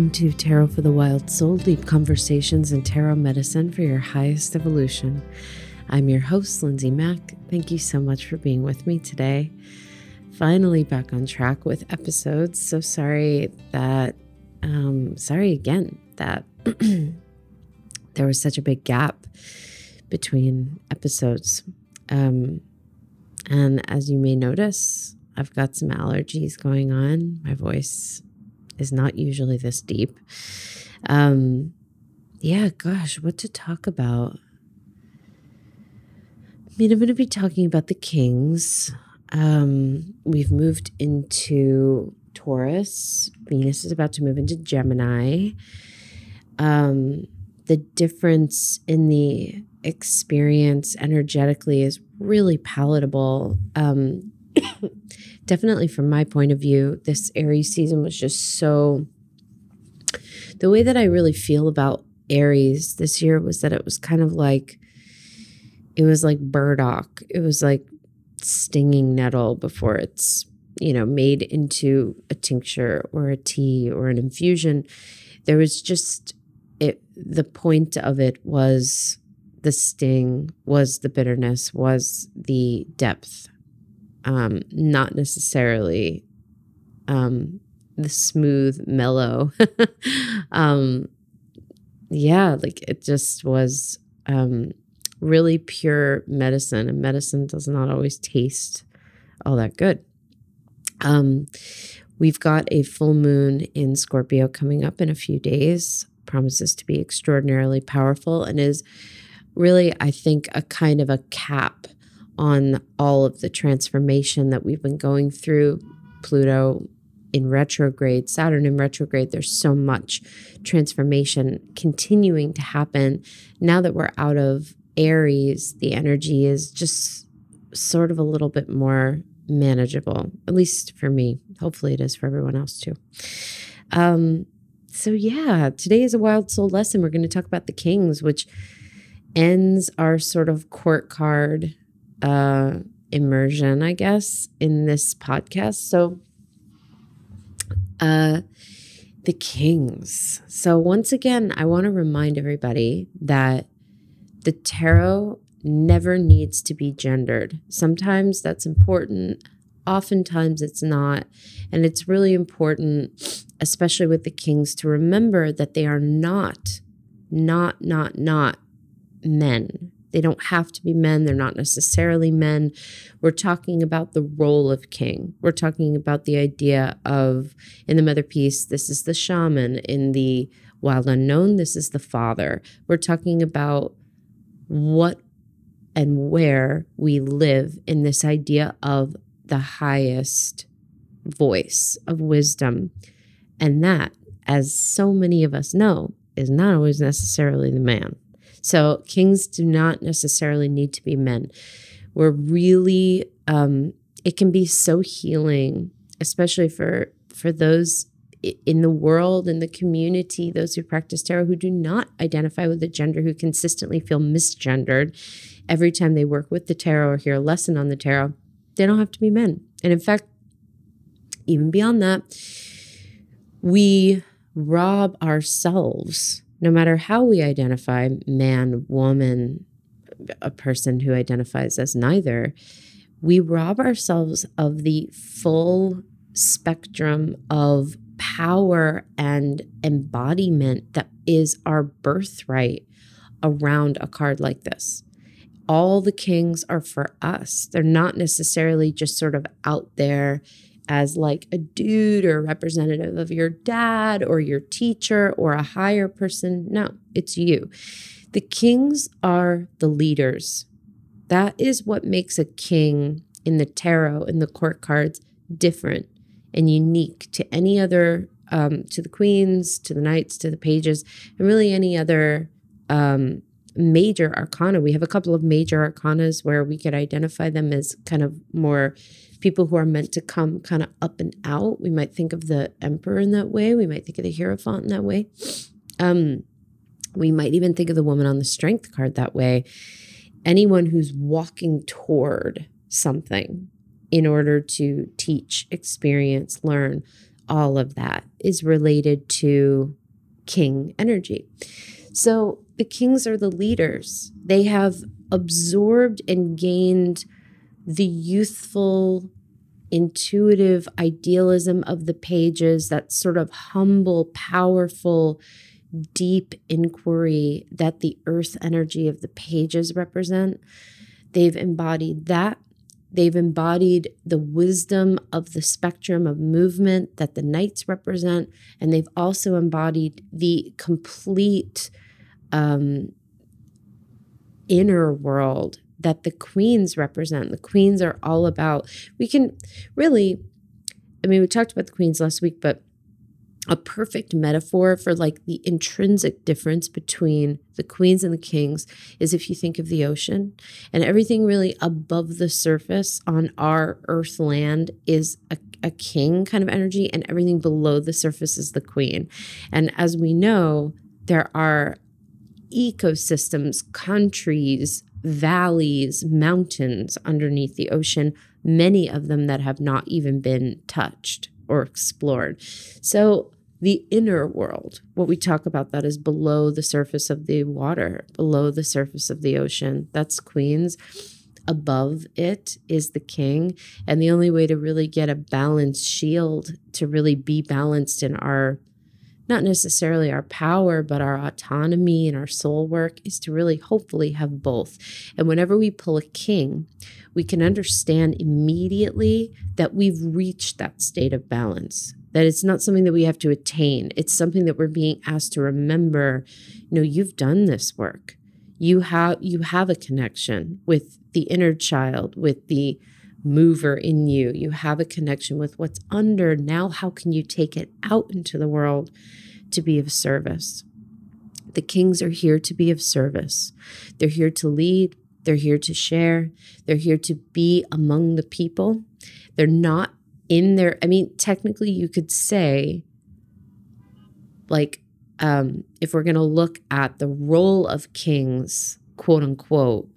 Welcome to Tarot for the Wild Soul Deep Conversations and Tarot Medicine for your highest evolution. I'm your host, Lindsay Mack. Thank you so much for being with me today. Finally back on track with episodes. So sorry that, um, sorry again that there was such a big gap between episodes. Um, and as you may notice, I've got some allergies going on. My voice is not usually this deep. Um, yeah, gosh, what to talk about? I mean, I'm going to be talking about the kings. Um, we've moved into Taurus. Venus is about to move into Gemini. Um, the difference in the experience energetically is really palatable. Um, definitely from my point of view, this Aries season was just so. The way that I really feel about Aries this year was that it was kind of like, it was like burdock. It was like stinging nettle before it's, you know, made into a tincture or a tea or an infusion. There was just, it, the point of it was the sting, was the bitterness, was the depth um, not necessarily um, the smooth, mellow. um, yeah, like it just was um, really pure medicine, and medicine does not always taste all that good. Um, we've got a full moon in Scorpio coming up in a few days. Promises to be extraordinarily powerful and is really, I think, a kind of a cap on all of the transformation that we've been going through. Pluto in retrograde, Saturn in retrograde, there's so much transformation continuing to happen. Now that we're out of Aries, the energy is just sort of a little bit more manageable, at least for me. Hopefully, it is for everyone else too. Um, so, yeah, today is a wild soul lesson. We're going to talk about the kings, which ends our sort of court card uh, immersion, I guess, in this podcast. So, uh, the kings. So, once again, I want to remind everybody that the tarot never needs to be gendered. Sometimes that's important, oftentimes it's not. And it's really important, especially with the kings, to remember that they are not, not, not, not men. They don't have to be men. They're not necessarily men. We're talking about the role of king. We're talking about the idea of, in the Motherpeace, this is the shaman. In the Wild Unknown, this is the father. We're talking about what and where we live in this idea of the highest voice of wisdom. And that, as so many of us know, is not always necessarily the man. So kings do not necessarily need to be men. We're really, um, it can be so healing, especially for for those in the world, in the community, those who practice tarot who do not identify with a gender, who consistently feel misgendered every time they work with the tarot or hear a lesson on the tarot, they don't have to be men. And in fact, even beyond that, we rob ourselves no matter how we identify man, woman, a person who identifies as neither, we rob ourselves of the full spectrum of power and embodiment that is our birthright around a card like this. All the kings are for us. They're not necessarily just sort of out there as like a dude or a representative of your dad or your teacher or a higher person. No, it's you. The kings are the leaders. That is what makes a king in the tarot, in the court cards, different and unique to any other, um, to the queens, to the knights, to the pages, and really any other um, major arcana. We have a couple of major arcanas where we could identify them as kind of more people who are meant to come kind of up and out. We might think of the emperor in that way. We might think of the Hierophant in that way. Um, we might even think of the woman on the strength card that way. Anyone who's walking toward something in order to teach, experience, learn. all of that is related to king energy. So the kings are the leaders. They have absorbed and gained the youthful, intuitive idealism of the pages, that sort of humble, powerful, deep inquiry that the earth energy of the pages represent. They've embodied that. They've embodied the wisdom of the spectrum of movement that the knights represent. And they've also embodied the complete um, inner world that the queens represent. The queens are all about, we can really, I mean, we talked about the queens last week, but a perfect metaphor for like the intrinsic difference between the queens and the kings is if you think of the ocean and everything really above the surface on our earth land is a, a king kind of energy and everything below the surface is the queen and as we know there are ecosystems countries valleys mountains underneath the ocean many of them that have not even been touched or explored. So the inner world, what we talk about that is below the surface of the water, below the surface of the ocean. That's Queens. Above it is the king. And the only way to really get a balanced shield, to really be balanced in our not necessarily our power, but our autonomy and our soul work is to really hopefully have both. And whenever we pull a king, we can understand immediately that we've reached that state of balance that it's not something that we have to attain it's something that we're being asked to remember you know you've done this work you have you have a connection with the inner child with the mover in you. You have a connection with what's under. Now how can you take it out into the world to be of service? The kings are here to be of service. They're here to lead. They're here to share. They're here to be among the people. They're not in there. I mean, technically, you could say, like, um, if we're going to look at the role of kings, quote unquote,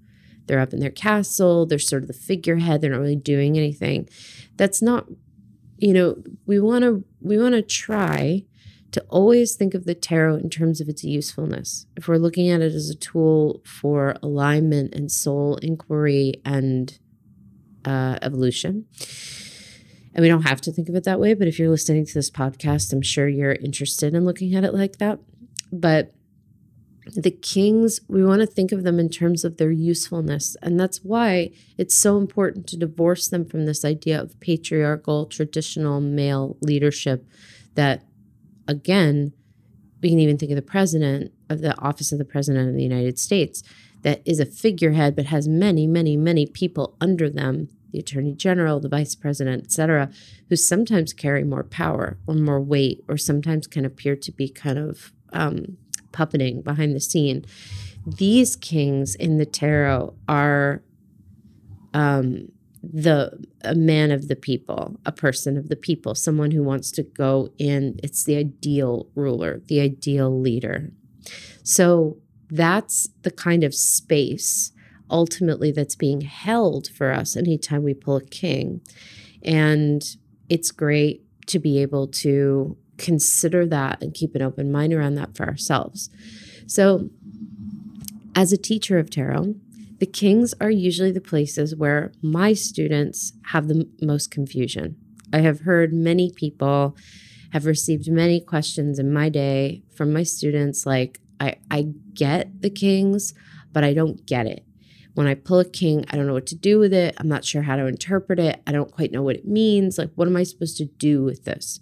they're up in their castle, they're sort of the figurehead, they're not really doing anything. That's not, you know, we want to we want to try to always think of the tarot in terms of its usefulness. If we're looking at it as a tool for alignment and soul inquiry and uh, evolution, and we don't have to think of it that way, but if you're listening to this podcast, I'm sure you're interested in looking at it like that. But the kings, we want to think of them in terms of their usefulness. And that's why it's so important to divorce them from this idea of patriarchal, traditional male leadership that, again, we can even think of the president of the office of the president of the United States that is a figurehead but has many, many, many people under them the attorney general, the vice president, etc., who sometimes carry more power or more weight, or sometimes can appear to be kind of um, puppeting behind the scene. These kings in the tarot are um, the a man of the people, a person of the people, someone who wants to go in. It's the ideal ruler, the ideal leader. So that's the kind of space ultimately that's being held for us anytime we pull a king. And it's great to be able to consider that and keep an open mind around that for ourselves. So, as a teacher of tarot, the kings are usually the places where my students have the most confusion. I have heard many people have received many questions in my day from my students like, I, I get the kings, but I don't get it. When I pull a king, I don't know what to do with it. I'm not sure how to interpret it. I don't quite know what it means. Like, what am I supposed to do with this?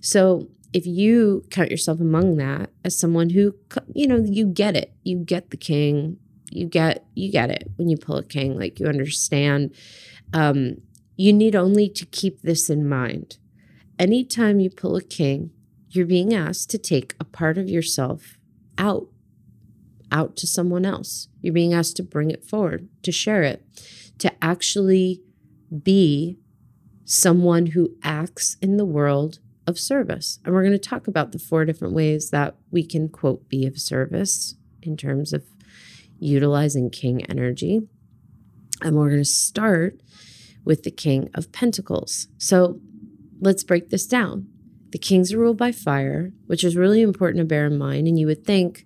So, if you count yourself among that as someone who, you know, you get it, you get the king, you get you get it when you pull a king, like you understand. Um, you need only to keep this in mind. Anytime you pull a king, you're being asked to take a part of yourself out out to someone else. You're being asked to bring it forward, to share it, to actually be someone who acts in the world of service. And we're going to talk about the four different ways that we can, quote, be of service in terms of utilizing king energy. And we're going to start with the King of Pentacles. So let's break this down. The kings are ruled by fire, which is really important to bear in mind. And you would think,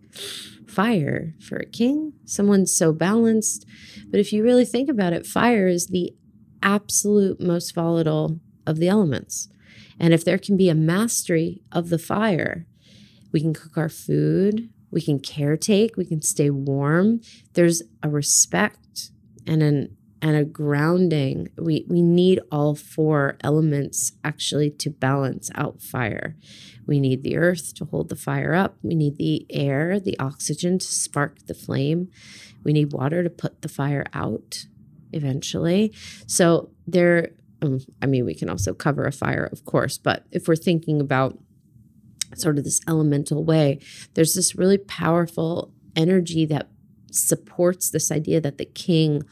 fire for a king? Someone's so balanced. But if you really think about it, fire is the absolute most volatile of the elements. And if there can be a mastery of the fire, we can cook our food, we can caretake, we can stay warm. There's a respect and an and a grounding. We we need all four elements actually to balance out fire. We need the earth to hold the fire up. We need the air, the oxygen to spark the flame. We need water to put the fire out eventually. So there um, I mean we can also cover a fire of course, but if we're thinking about sort of this elemental way, there's this really powerful energy that supports this idea that the king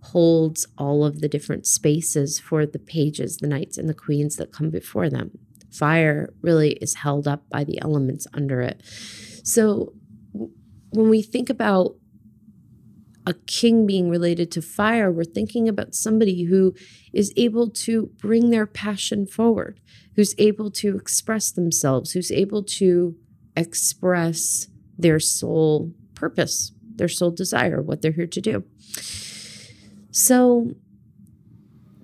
holds all of the different spaces for the pages, the knights and the queens that come before them. Fire really is held up by the elements under it. So when we think about a king being related to fire, we're thinking about somebody who is able to bring their passion forward, who's able to express themselves, who's able to express their soul purpose, their soul desire, what they're here to do. So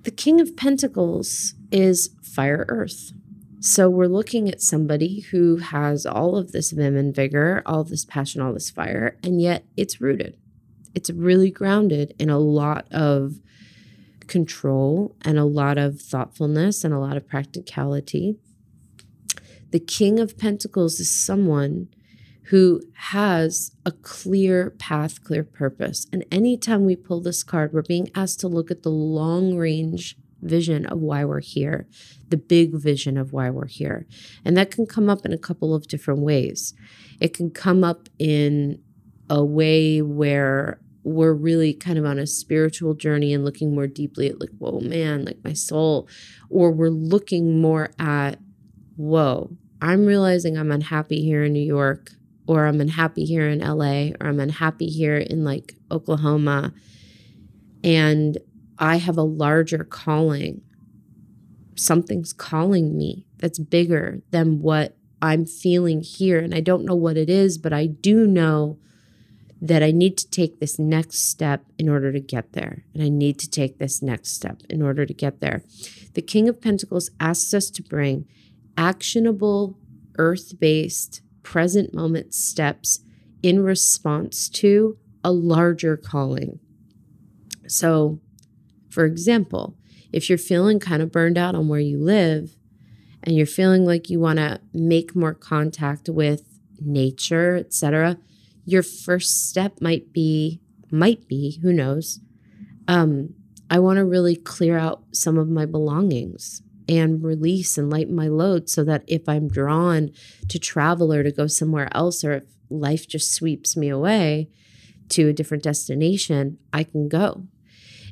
the King of Pentacles is fire earth. So we're looking at somebody who has all of this vim and vigor, all this passion, all this fire, and yet it's rooted. It's really grounded in a lot of control and a lot of thoughtfulness and a lot of practicality. The King of Pentacles is someone who has a clear path, clear purpose. And anytime we pull this card, we're being asked to look at the long range vision of why we're here, the big vision of why we're here. And that can come up in a couple of different ways. It can come up in a way where we're really kind of on a spiritual journey and looking more deeply at, like, whoa, man, like my soul. Or we're looking more at, whoa, I'm realizing I'm unhappy here in New York or I'm unhappy here in LA, or I'm unhappy here in like Oklahoma, and I have a larger calling. Something's calling me that's bigger than what I'm feeling here. And I don't know what it is, but I do know that I need to take this next step in order to get there. And I need to take this next step in order to get there. The King of Pentacles asks us to bring actionable, earth based present moment steps in response to a larger calling. So, for example, if you're feeling kind of burned out on where you live and you're feeling like you want to make more contact with nature, etc., your first step might be might be, who knows, um, I want to really clear out some of my belongings and release and lighten my load so that if I'm drawn to travel or to go somewhere else, or if life just sweeps me away to a different destination, I can go.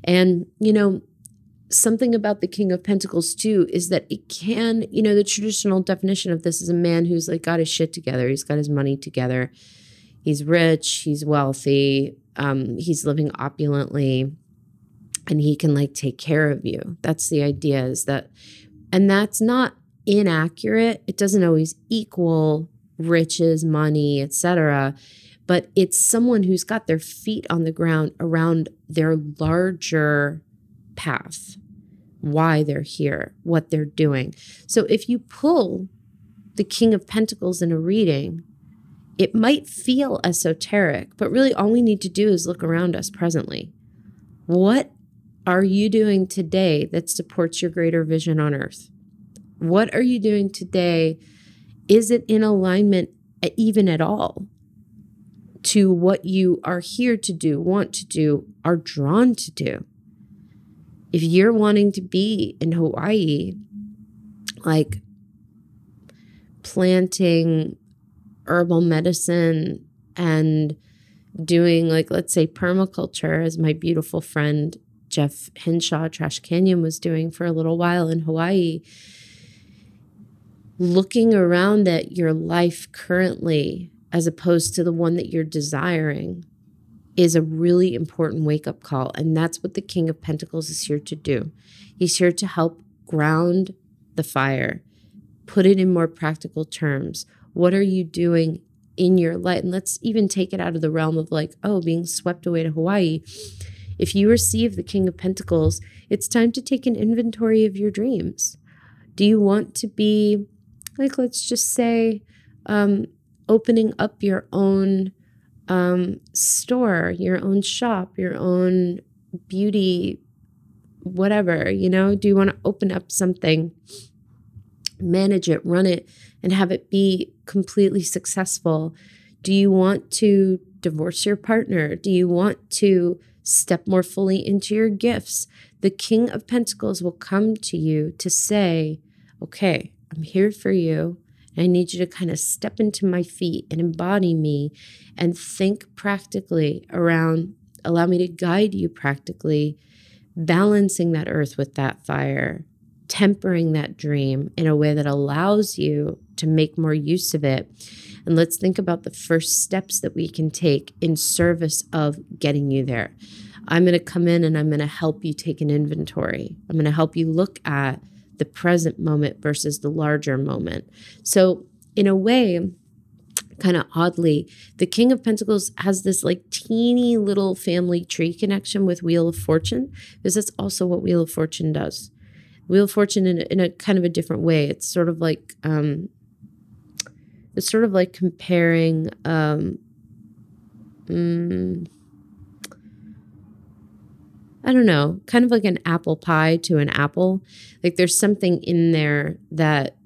And, you know, something about the King of Pentacles too is that it can, you know, the traditional definition of this is a man who's like got his shit together, he's got his money together, he's rich, he's wealthy, um, he's living opulently and he can like take care of you. That's the idea is that and that's not inaccurate. It doesn't always equal riches, money, etc. But it's someone who's got their feet on the ground around their larger path, why they're here, what they're doing. So if you pull the King of Pentacles in a reading, it might feel esoteric, but really all we need to do is look around us presently. What are you doing today that supports your greater vision on earth? What are you doing today? Is it in alignment even at all to what you are here to do, want to do, are drawn to do? If you're wanting to be in Hawaii, like planting herbal medicine and doing like let's say permaculture as my beautiful friend Jeff Hinshaw, Trash Canyon, was doing for a little while in Hawaii. Looking around at your life currently, as opposed to the one that you're desiring, is a really important wake up call. And that's what the King of Pentacles is here to do. He's here to help ground the fire, put it in more practical terms. What are you doing in your life? And let's even take it out of the realm of like, oh, being swept away to Hawaii. If you receive the King of Pentacles, it's time to take an inventory of your dreams. Do you want to be, like, let's just say, um, opening up your own um, store, your own shop, your own beauty, whatever, you know? Do you want to open up something, manage it, run it, and have it be completely successful? Do you want to divorce your partner? Do you want to step more fully into your gifts? The King of Pentacles will come to you to say, okay, I'm here for you. I need you to kind of step into my feet and embody me and think practically around, allow me to guide you practically, balancing that earth with that fire, tempering that dream in a way that allows you to make more use of it. And let's think about the first steps that we can take in service of getting you there. I'm going to come in and I'm going to help you take an inventory. I'm going to help you look at the present moment versus the larger moment. So, in a way, kind of oddly, the King of Pentacles has this like teeny little family tree connection with Wheel of Fortune, because that's also what Wheel of Fortune does. Wheel of Fortune in a, in a kind of a different way. It's sort of like um, it's sort of like comparing um, mm, I don't know, kind of like an apple pie to an apple. Like there's something in there that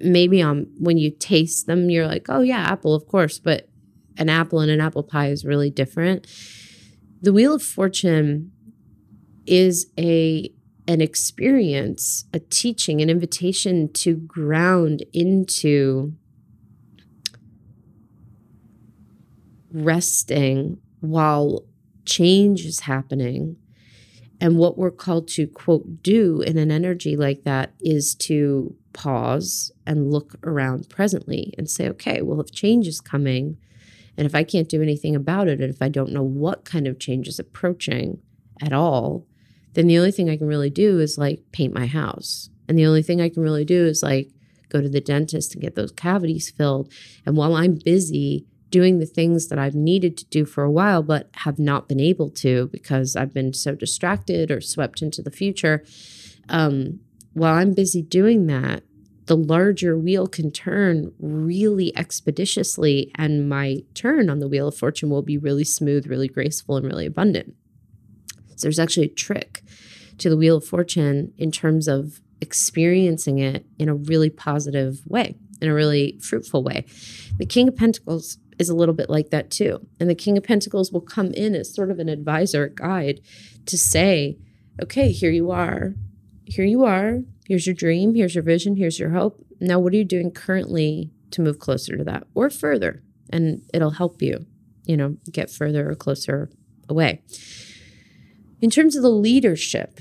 maybe on when you taste them, you're like, oh yeah, apple, of course. But an apple and an apple pie is really different. The Wheel of Fortune is a an experience, a teaching, an invitation to ground into resting while change is happening. And what we're called to, quote, do in an energy like that is to pause and look around presently and say, okay, well, if change is coming, and if I can't do anything about it, and if I don't know what kind of change is approaching at all, then the only thing I can really do is like paint my house. And the only thing I can really do is like go to the dentist and get those cavities filled. And while I'm busy doing the things that I've needed to do for a while, but have not been able to because I've been so distracted or swept into the future. Um, while I'm busy doing that, the larger wheel can turn really expeditiously, and my turn on the wheel of fortune will be really smooth, really graceful, and really abundant. There's actually a trick to the wheel of fortune in terms of experiencing it in a really positive way, in a really fruitful way. The King of Pentacles is a little bit like that too. And the King of Pentacles will come in as sort of an advisor, guide to say, okay, here you are. Here you are. Here's your dream. Here's your vision. Here's your hope. Now, what are you doing currently to move closer to that or further? And it'll help you, you know, get further or closer away. In terms of the leadership,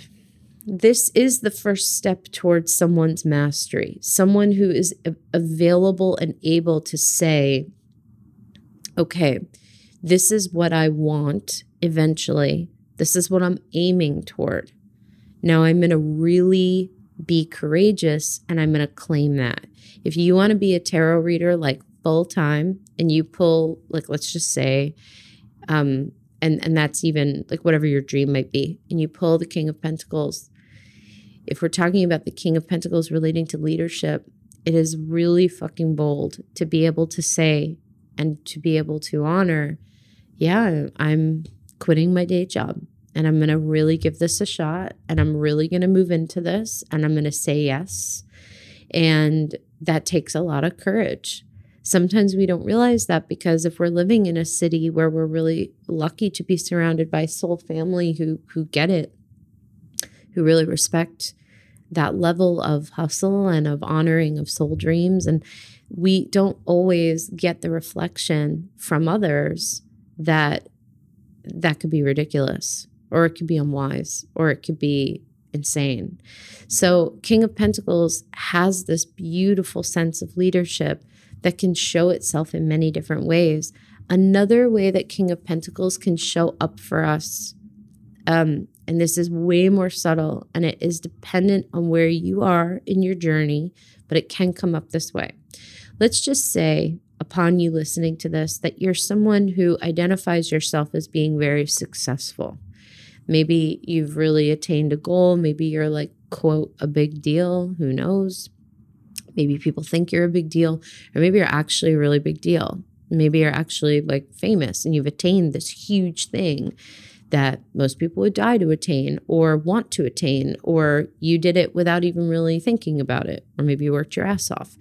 this is the first step towards someone's mastery, someone who is available and able to say, okay, this is what I want eventually. This is what I'm aiming toward. Now I'm going to really be courageous and I'm going to claim that. If you want to be a tarot reader like full time and you pull, like, let's just say, um, and, and that's even like whatever your dream might be, and you pull the King of Pentacles. If we're talking about the King of Pentacles relating to leadership, it is really fucking bold to be able to say, and to be able to honor, yeah, I'm quitting my day job and I'm going to really give this a shot and I'm really going to move into this and I'm going to say yes. And that takes a lot of courage. Sometimes we don't realize that because if we're living in a city where we're really lucky to be surrounded by soul family who who get it, who really respect that level of hustle and of honoring of soul dreams and we don't always get the reflection from others that that could be ridiculous or it could be unwise or it could be insane. So, King of Pentacles has this beautiful sense of leadership that can show itself in many different ways. Another way that King of Pentacles can show up for us um, and this is way more subtle and it is dependent on where you are in your journey, but it can come up this way. Let's just say, upon you listening to this, that you're someone who identifies yourself as being very successful. Maybe you've really attained a goal. Maybe you're like, quote, a big deal. Who knows? Maybe people think you're a big deal, or maybe you're actually a really big deal. Maybe you're actually like famous and you've attained this huge thing that most people would die to attain or want to attain, or you did it without even really thinking about it, or maybe you worked your ass off.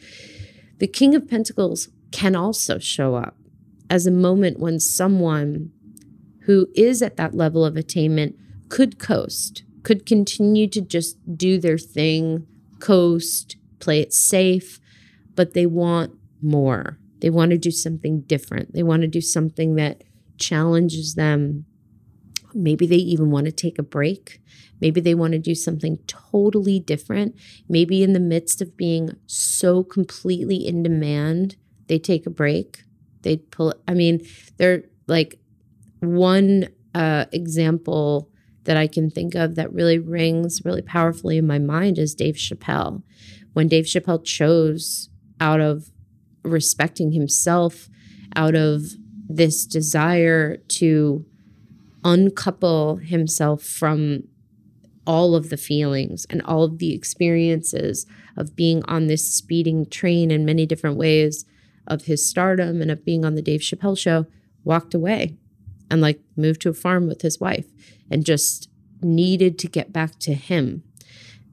The King of Pentacles can also show up as a moment when someone who is at that level of attainment could coast, could continue to just do their thing, coast, play it safe, but they want more. They want to do something different. They want to do something that challenges them Maybe they even want to take a break. Maybe they want to do something totally different. Maybe in the midst of being so completely in demand, they take a break. They pull, I mean, they're like one uh, example that I can think of that really rings really powerfully in my mind is Dave Chappelle. When Dave Chappelle chose out of respecting himself, out of this desire to uncouple himself from all of the feelings and all of the experiences of being on this speeding train in many different ways of his stardom and of being on the Dave Chappelle show, walked away and like moved to a farm with his wife and just needed to get back to him.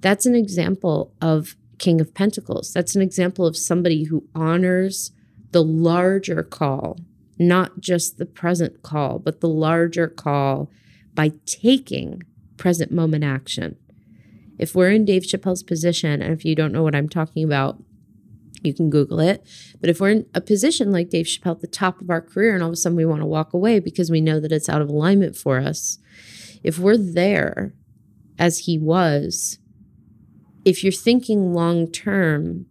That's an example of King of Pentacles. That's an example of somebody who honors the larger call not just the present call, but the larger call by taking present moment action. If we're in Dave Chappelle's position, and if you don't know what I'm talking about, you can Google it. But if we're in a position like Dave Chappelle at the top of our career and all of a sudden we want to walk away because we know that it's out of alignment for us, if we're there as he was, if you're thinking long term,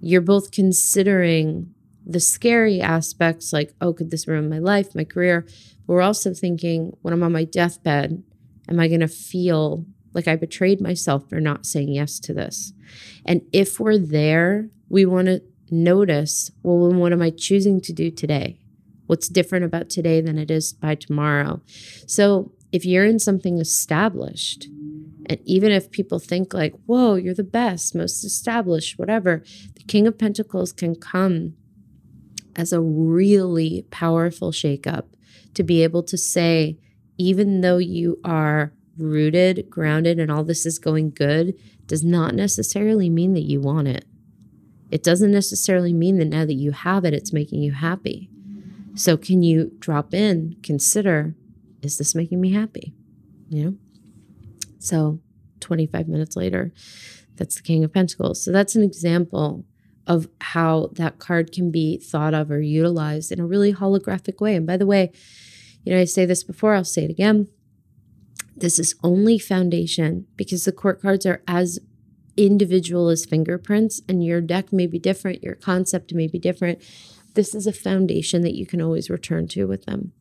you're both considering the scary aspects, like, oh, could this ruin my life, my career? But we're also thinking, when I'm on my deathbed, am I going to feel like I betrayed myself for not saying yes to this? And if we're there, we want to notice, well, what am I choosing to do today? What's different about today than it is by tomorrow? So if you're in something established, and even if people think like, whoa, you're the best, most established, whatever, the King of Pentacles can come as a really powerful shakeup to be able to say, even though you are rooted, grounded, and all this is going good, does not necessarily mean that you want it. It doesn't necessarily mean that now that you have it, it's making you happy. So, can you drop in, consider, is this making me happy? You know? So, 25 minutes later, that's the King of Pentacles. So, that's an example of how that card can be thought of or utilized in a really holographic way. And by the way, you know, I say this before, I'll say it again. This is only foundation because the court cards are as individual as fingerprints, and your deck may be different, your concept may be different. This is a foundation that you can always return to with them.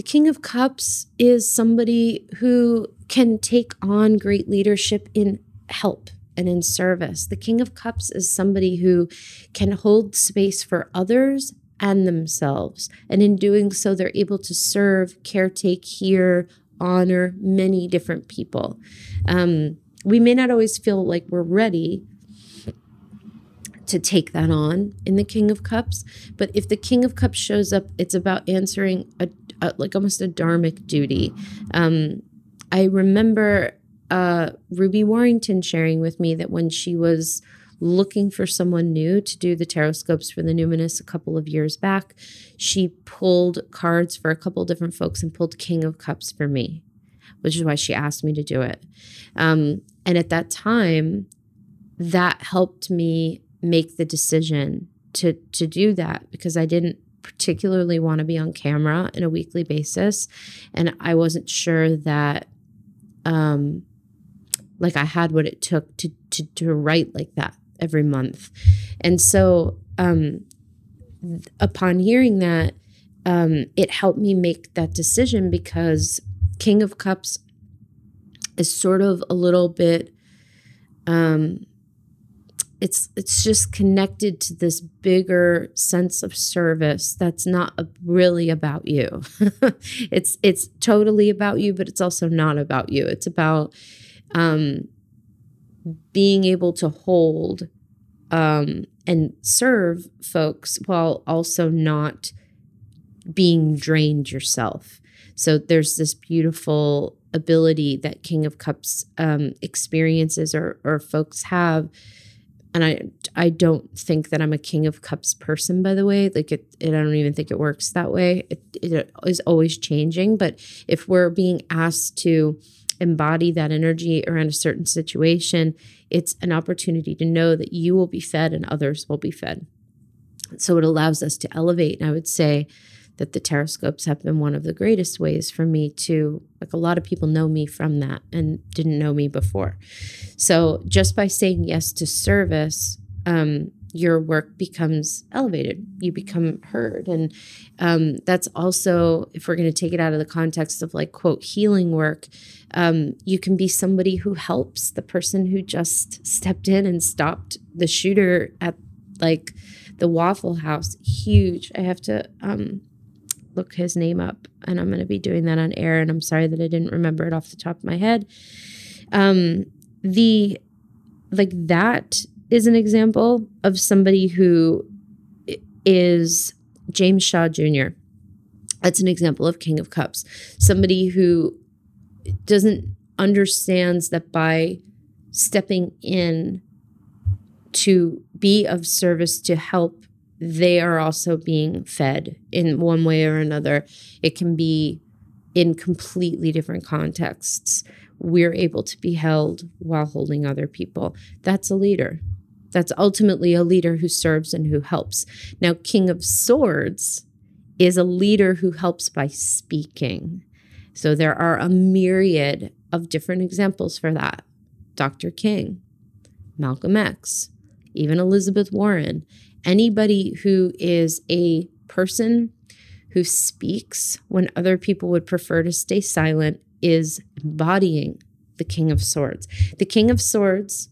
The King of Cups is somebody who can take on great leadership in help and in service. The King of Cups is somebody who can hold space for others and themselves. And in doing so, they're able to serve, caretake, hear, honor many different people. Um, we may not always feel like we're ready to take that on in the King of Cups, but if the King of Cups shows up, it's about answering a, a like almost a dharmic duty. Um, I remember uh, Ruby Warrington sharing with me that when she was looking for someone new to do the tarot scopes for the numinous a couple of years back, she pulled cards for a couple different folks and pulled King of Cups for me, which is why she asked me to do it. Um, and at that time, that helped me make the decision to to do that because I didn't particularly want to be on camera in a weekly basis, and I wasn't sure that um, like I had what it took to to to write like that every month. And so um upon hearing that um it helped me make that decision because King of Cups is sort of a little bit um it's it's just connected to this bigger sense of service that's not really about you. it's it's totally about you, but it's also not about you. It's about um, being able to hold um, and serve folks while also not being drained yourself. So there's this beautiful ability that King of Cups um, experiences or, or folks have and I I don't think that I'm a King of Cups person, by the way. Like it, it I don't even think it works that way. It, it is always changing. But if we're being asked to embody that energy around a certain situation, it's an opportunity to know that you will be fed and others will be fed. So it allows us to elevate. And I would say that the Taroscopes have been one of the greatest ways for me to, like a lot of people know me from that and didn't know me before. So just by saying yes to service, um, your work becomes elevated. You become heard. And um, that's also, if we're going to take it out of the context of like, quote, healing work, um, you can be somebody who helps the person who just stepped in and stopped the shooter at like the Waffle House. Huge. I have to um, look his name up and I'm going to be doing that on air and I'm sorry that I didn't remember it off the top of my head. Um the like that is an example of somebody who is James Shaw Jr. That's an example of King of Cups. Somebody who doesn't understands that by stepping in to be of service to help they are also being fed in one way or another. It can be in completely different contexts. We're able to be held while holding other people. That's a leader. That's ultimately a leader who serves and who helps. Now, King of Swords is a leader who helps by speaking. So there are a myriad of different examples for that. Dr. King, Malcolm X, even Elizabeth Warren anybody who is a person who speaks when other people would prefer to stay silent is embodying the King of Swords. The King of Swords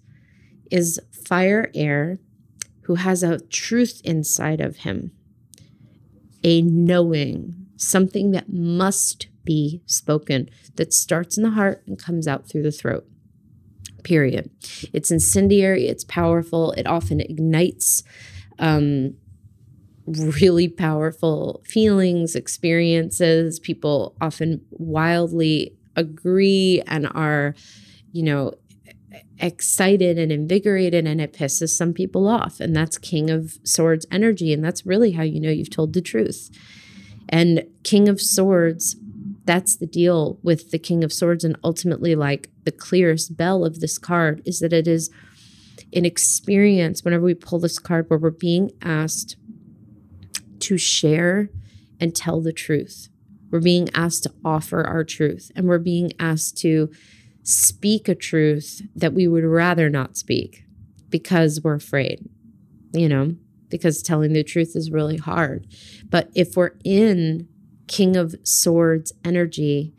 is fire air who has a truth inside of him, a knowing, something that must be spoken, that starts in the heart and comes out through the throat. Period. It's incendiary, it's powerful, it often ignites um, really powerful feelings, experiences. People often wildly agree and are, you know, excited and invigorated, and it pisses some people off. And that's King of Swords energy. And that's really how you know you've told the truth. And King of Swords, that's the deal with the King of Swords. And ultimately, like the clearest bell of this card is that it is an experience whenever we pull this card where we're being asked to share and tell the truth. We're being asked to offer our truth and we're being asked to speak a truth that we would rather not speak because we're afraid, you know, because telling the truth is really hard. But if we're in King of Swords energy,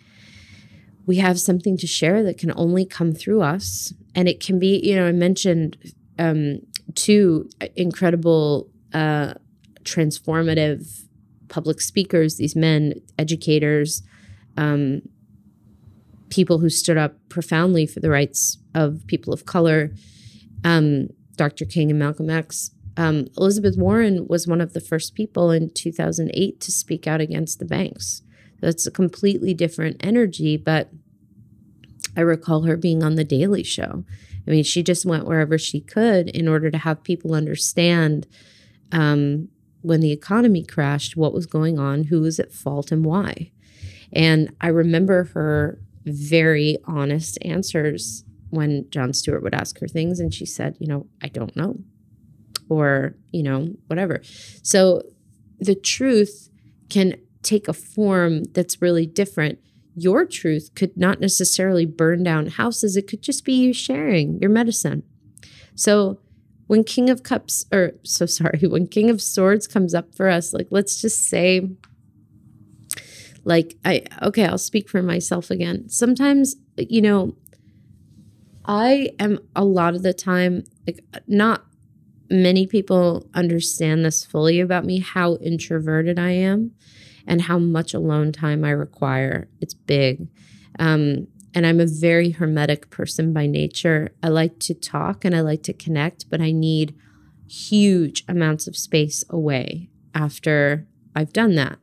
we have something to share that can only come through us and it can be you know i mentioned um, two incredible uh, transformative public speakers these men educators um, people who stood up profoundly for the rights of people of color um, dr king and malcolm x. Um, elizabeth warren was one of the first people in 2008 to speak out against the banks. That's a completely different energy but I recall her being on The Daily Show. I mean, she just went wherever she could in order to have people understand um, when the economy crashed, what was going on, who was at fault, and why. And I remember her very honest answers when Jon Stewart would ask her things, and she said, You know, I don't know, or, you know, whatever. So the truth can take a form that's really different your truth could not necessarily burn down houses. It could just be you sharing your medicine. So when King of Cups, or so sorry, when King of Swords comes up for us, like let's just say, Like, I, okay, I'll speak for myself again. Sometimes, you know, I am a lot of the time, like, not many people understand this fully about me how introverted I am and how much alone time I require. It's big. Um, and I'm a very hermetic person by nature. I like to talk and I like to connect, but I need huge amounts of space away after I've done that.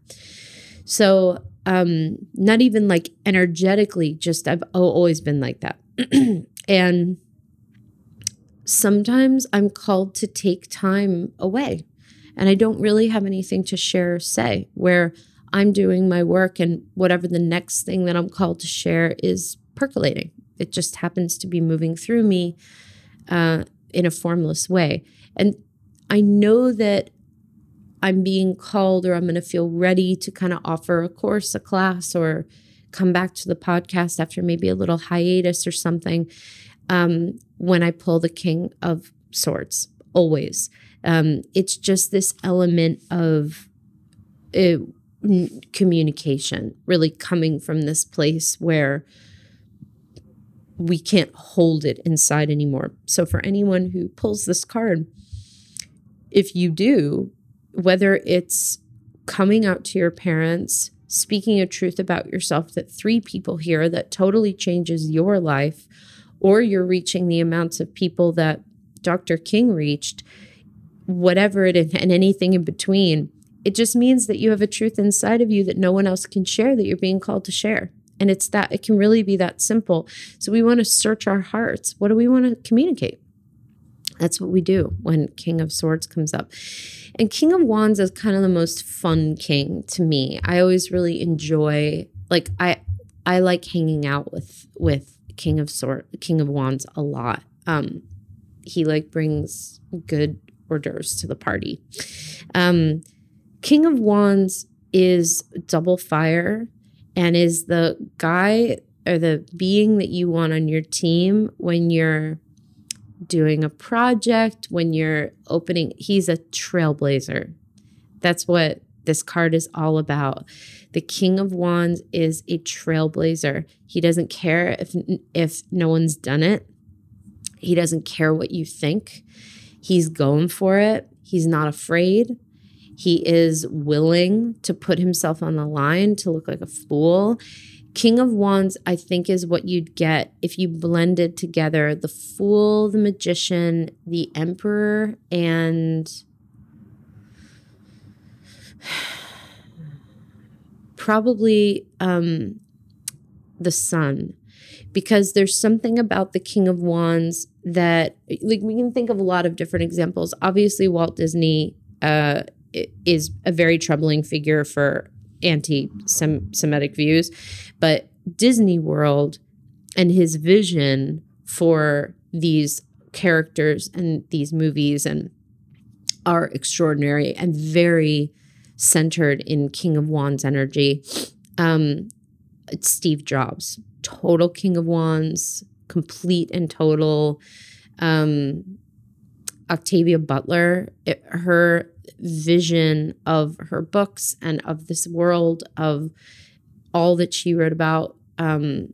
So, um, not even like energetically, just I've always been like that. and sometimes I'm called to take time away and I don't really have anything to share or say where I'm doing my work and whatever the next thing that I'm called to share is percolating. It just happens to be moving through me uh, in a formless way. And I know that I'm being called or I'm going to feel ready to kind of offer a course, a class, or come back to the podcast after maybe a little hiatus or something um, when I pull the King of Swords, always. Um, it's just this element of uh, communication, really coming from this place where we can't hold it inside anymore. So, for anyone who pulls this card, if you do, whether it's coming out to your parents, speaking a truth about yourself that three people hear that totally changes your life, or you're reaching the amounts of people that Dr. King reached, whatever it is, and anything in between, it just means that you have a truth inside of you that no one else can share that you're being called to share. And it's that, it can really be that simple. So we want to search our hearts. What do we want to communicate? That's what we do when King of Swords comes up. And King of Wands is kind of the most fun king to me. I always really enjoy like I I like hanging out with with King of Sword King of Wands a lot. Um he like brings good hors d'oeuvres to the party. Um King of Wands is double fire and is the guy or the being that you want on your team when you're doing a project, when you're opening. He's a trailblazer. That's what this card is all about. The King of Wands is a trailblazer. He doesn't care if if no one's done it. He doesn't care what you think. He's going for it. He's not afraid. He is willing to put himself on the line to look like a fool. King of Wands, I think, is what you'd get if you blended together the Fool, the Magician, the Emperor, and probably um, the Sun. Because there's something about the King of Wands that, like, we can think of a lot of different examples. Obviously, Walt Disney uh, is a very troubling figure for anti Semitic views. But Disney World and his vision for these characters and these movies and are extraordinary and very centered in King of Wands energy. Um, Steve Jobs, total King of Wands, complete and total. Um, Octavia Butler, it, her vision of her books and of this world of all that she wrote about um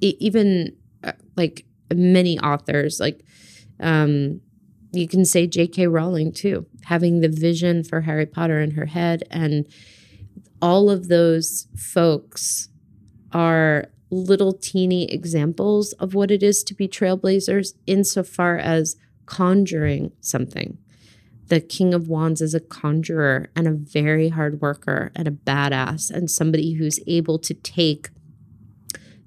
even uh, like many authors like um you can say J.K. Rowling too, having the vision for Harry Potter in her head. And all of those folks are little teeny examples of what it is to be trailblazers insofar as conjuring something the King of Wands is a conjurer and a very hard worker and a badass and somebody who's able to take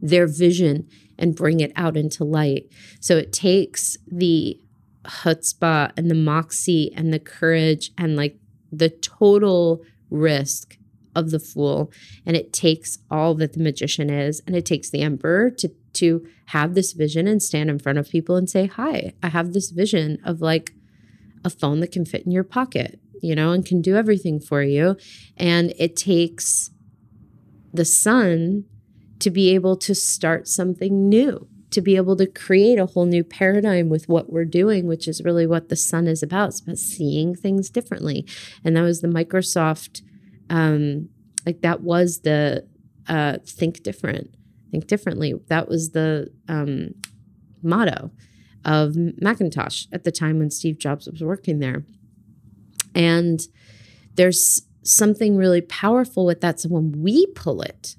their vision and bring it out into light. So it takes the chutzpah and the moxie and the courage and like the total risk of the fool and it takes all that the magician is and it takes the emperor to to have this vision and stand in front of people and say hi i have this vision of like a phone that can fit in your pocket, you know, and can do everything for you. And it takes the sun to be able to start something new, to be able to create a whole new paradigm with what we're doing, which is really what the sun is about. It's about seeing things differently. And that was the Microsoft um, like that was the uh, think different, think differently. That was the um, motto of Macintosh at the time when Steve Jobs was working there. And there's something really powerful with that. So when we pull it,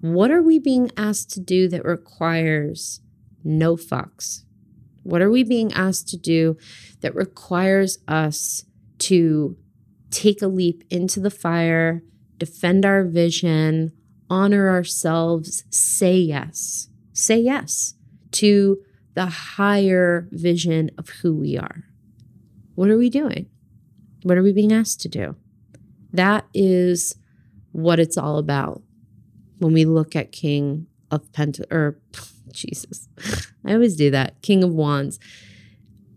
what are we being asked to do that requires no fucks? What are we being asked to do that requires us to take a leap into the fire, defend our vision, honor ourselves, say yes, say yes to the higher vision of who we are. What are we doing? What are we being asked to do? That is what it's all about when we look at King of Pent or Jesus. I always do that. King of Wands.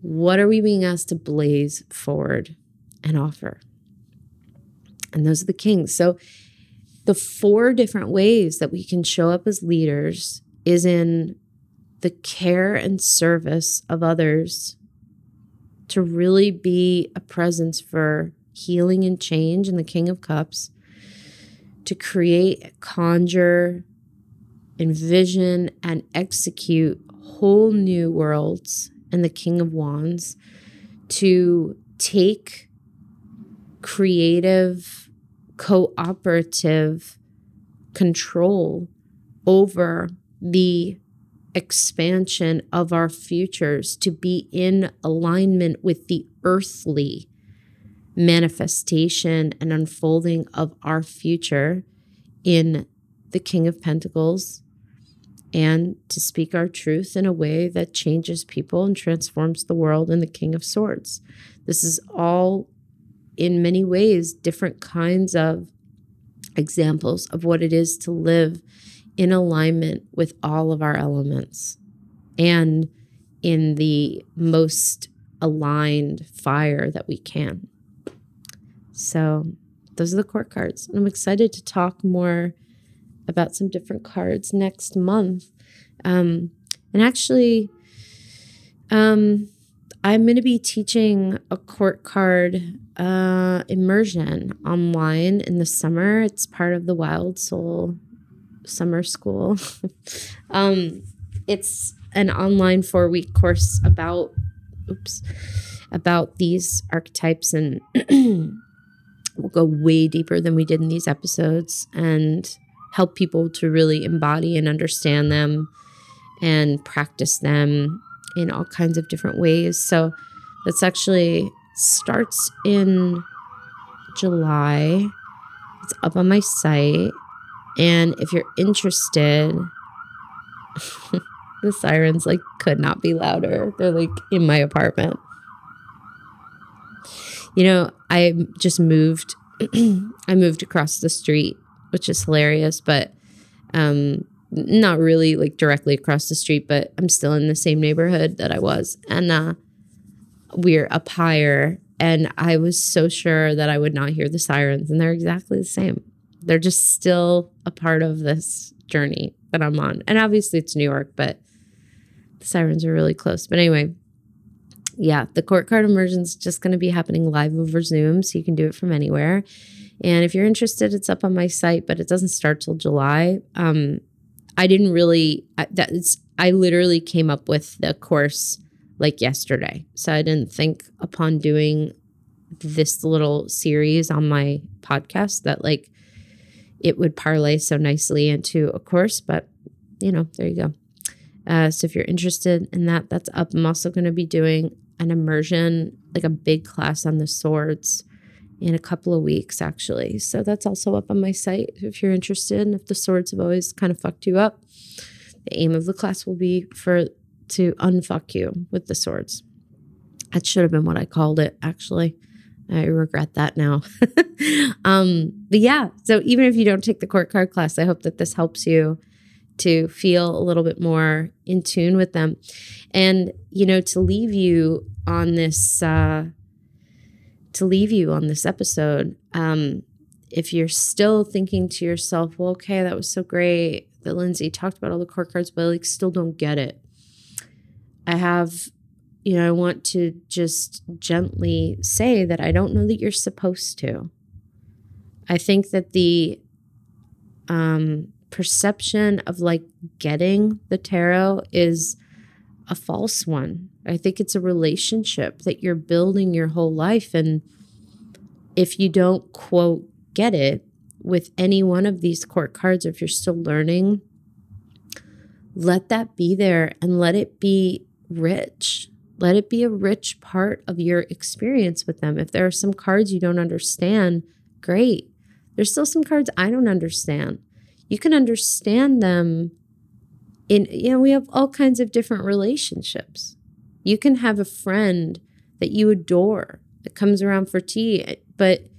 What are we being asked to blaze forward and offer? And those are the kings. So the four different ways that we can show up as leaders is in the care and service of others to really be a presence for healing and change in the King of Cups, to create, conjure, envision, and execute whole new worlds in the King of Wands, to take creative, cooperative control over the expansion of our futures, to be in alignment with the earthly manifestation and unfolding of our future in the King of Pentacles and to speak our truth in a way that changes people and transforms the world in the King of Swords. This is all, in many ways, different kinds of examples of what it is to live in alignment with all of our elements and in the most aligned fire that we can. So, those are the court cards. And I'm excited to talk more about some different cards next month. Um, and actually, um, I'm going to be teaching a court card uh, immersion online in the summer. It's part of the Wild Soul summer school. um, it's an online four week course about, oops, about these archetypes, and we'll go way deeper than we did in these episodes and help people to really embody and understand them and practice them in all kinds of different ways. So that's actually starts in July. It's up on my site and if you're interested, the sirens like could not be louder. They're like in my apartment. You know, I just moved I moved across the street, which is hilarious, but um not really like directly across the street, but I'm still in the same neighborhood that I was. And uh we're up higher and I was so sure that I would not hear the sirens and they're exactly the same. They're just still a part of this journey that I'm on. And obviously it's New York, but the sirens are really close. But anyway, yeah, the court card immersion is just going to be happening live over Zoom, so you can do it from anywhere. And if you're interested, it's up on my site, but it doesn't start till July. Um, I didn't really that's I literally came up with the course like yesterday, so I didn't think upon doing this little series on my podcast that like it would parlay so nicely into a course. But, you know, there you go. Uh, so if you're interested in that, that's up. I'm also going to be doing an immersion, like a big class on the swords in a couple of weeks, actually. So that's also up on my site if you're interested. And if the swords have always kind of fucked you up, the aim of the class will be for to unfuck you with the swords. That should have been what I called it, actually. I regret that now. um, but yeah, so even if you don't take the court card class, I hope that this helps you to feel a little bit more in tune with them. And, you know, to leave you on this, uh, to leave you on this episode, um, if you're still thinking to yourself, well, okay, that was so great that Lindsay talked about all the court cards, but I like still don't get it. I have you know, I want to just gently say that I don't know that you're supposed to. I think that the um, perception of like getting the tarot is a false one. I think it's a relationship that you're building your whole life. And if you don't, quote, get it with any one of these court cards, or if you're still learning, let that be there and let it be rich. Let it be a rich part of your experience with them. If there are some cards you don't understand, great. There's still some cards I don't understand. You can understand them in, you know, we have all kinds of different relationships. You can have a friend that you adore that comes around for tea, but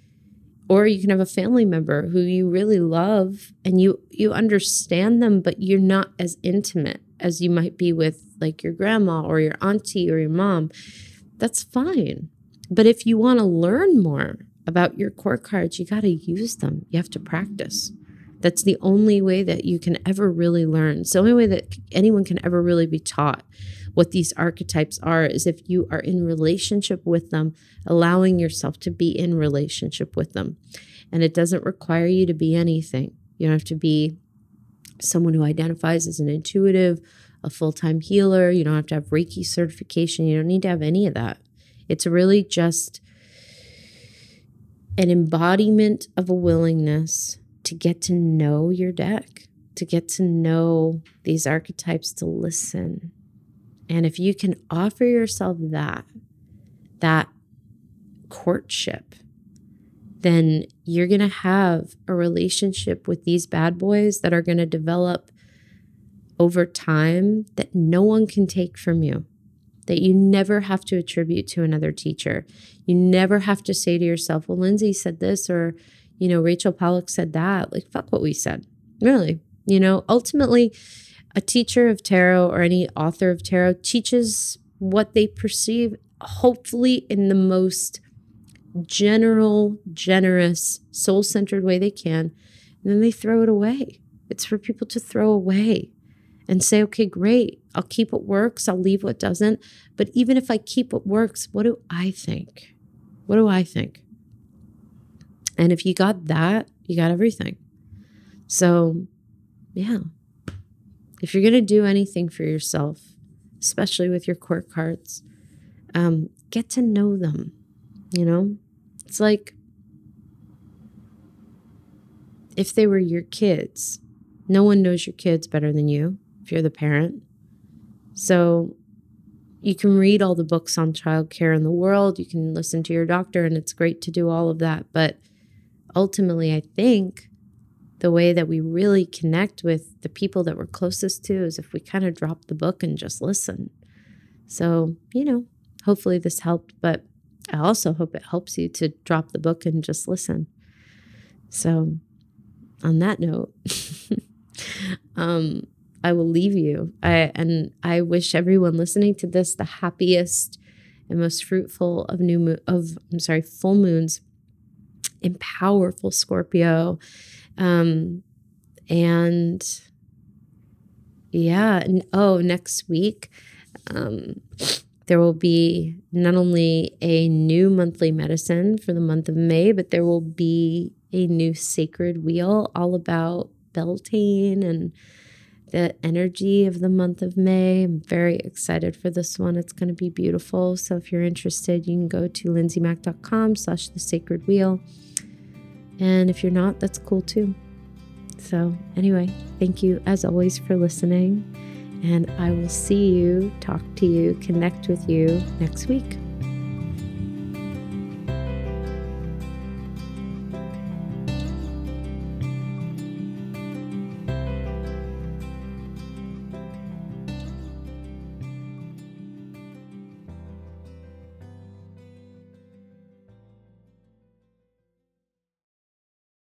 or you can have a family member who you really love and you you understand them but you're not as intimate as you might be with like your grandma or your auntie or your mom that's fine but if you want to learn more about your court cards you got to use them you have to practice that's the only way that you can ever really learn it's the only way that anyone can ever really be taught what these archetypes are is if you are in relationship with them, allowing yourself to be in relationship with them. And it doesn't require you to be anything. You don't have to be someone who identifies as an intuitive, a full time healer. You don't have to have Reiki certification. You don't need to have any of that. It's really just an embodiment of a willingness to get to know your deck, to get to know these archetypes, to listen, and if you can offer yourself that, that courtship, then you're going to have a relationship with these bad boys that are going to develop over time that no one can take from you, that you never have to attribute to another teacher. You never have to say to yourself, well, Lindsay said this, or, you know, Rachel Pollack said that. Like, fuck what we said. Really. You know, ultimately, a teacher of tarot or any author of tarot teaches what they perceive, hopefully, in the most general, generous, soul centered way they can. And then they throw it away. It's for people to throw away and say, okay, great, I'll keep what works, I'll leave what doesn't. But even if I keep what works, what do I think? What do I think? And if you got that, you got everything. So, yeah, if you're going to do anything for yourself, especially with your court cards, um, get to know them. You know, it's like if they were your kids, no one knows your kids better than you you're the parent. So you can read all the books on childcare in the world, you can listen to your doctor, and it's great to do all of that. But ultimately, I think the way that we really connect with the people that we're closest to is if we kind of drop the book and just listen. So, you know, hopefully this helped, but I also hope it helps you to drop the book and just listen. So, on that note, um, I will leave you. I and I wish everyone listening to this the happiest and most fruitful of new of I'm sorry, full moons in powerful Scorpio um, and yeah, and oh, next week, um, there will be not only a new monthly medicine for the month of May, but there will be a new sacred wheel all about Beltane and the energy of the month of May. I'm very excited for this one. It's going to be beautiful. So if you're interested, you can go to lindsaymack.com slash the sacred wheel and if you're not, that's cool too. So, anyway, thank you as always for listening. And I will see you, talk to you, connect with you next week.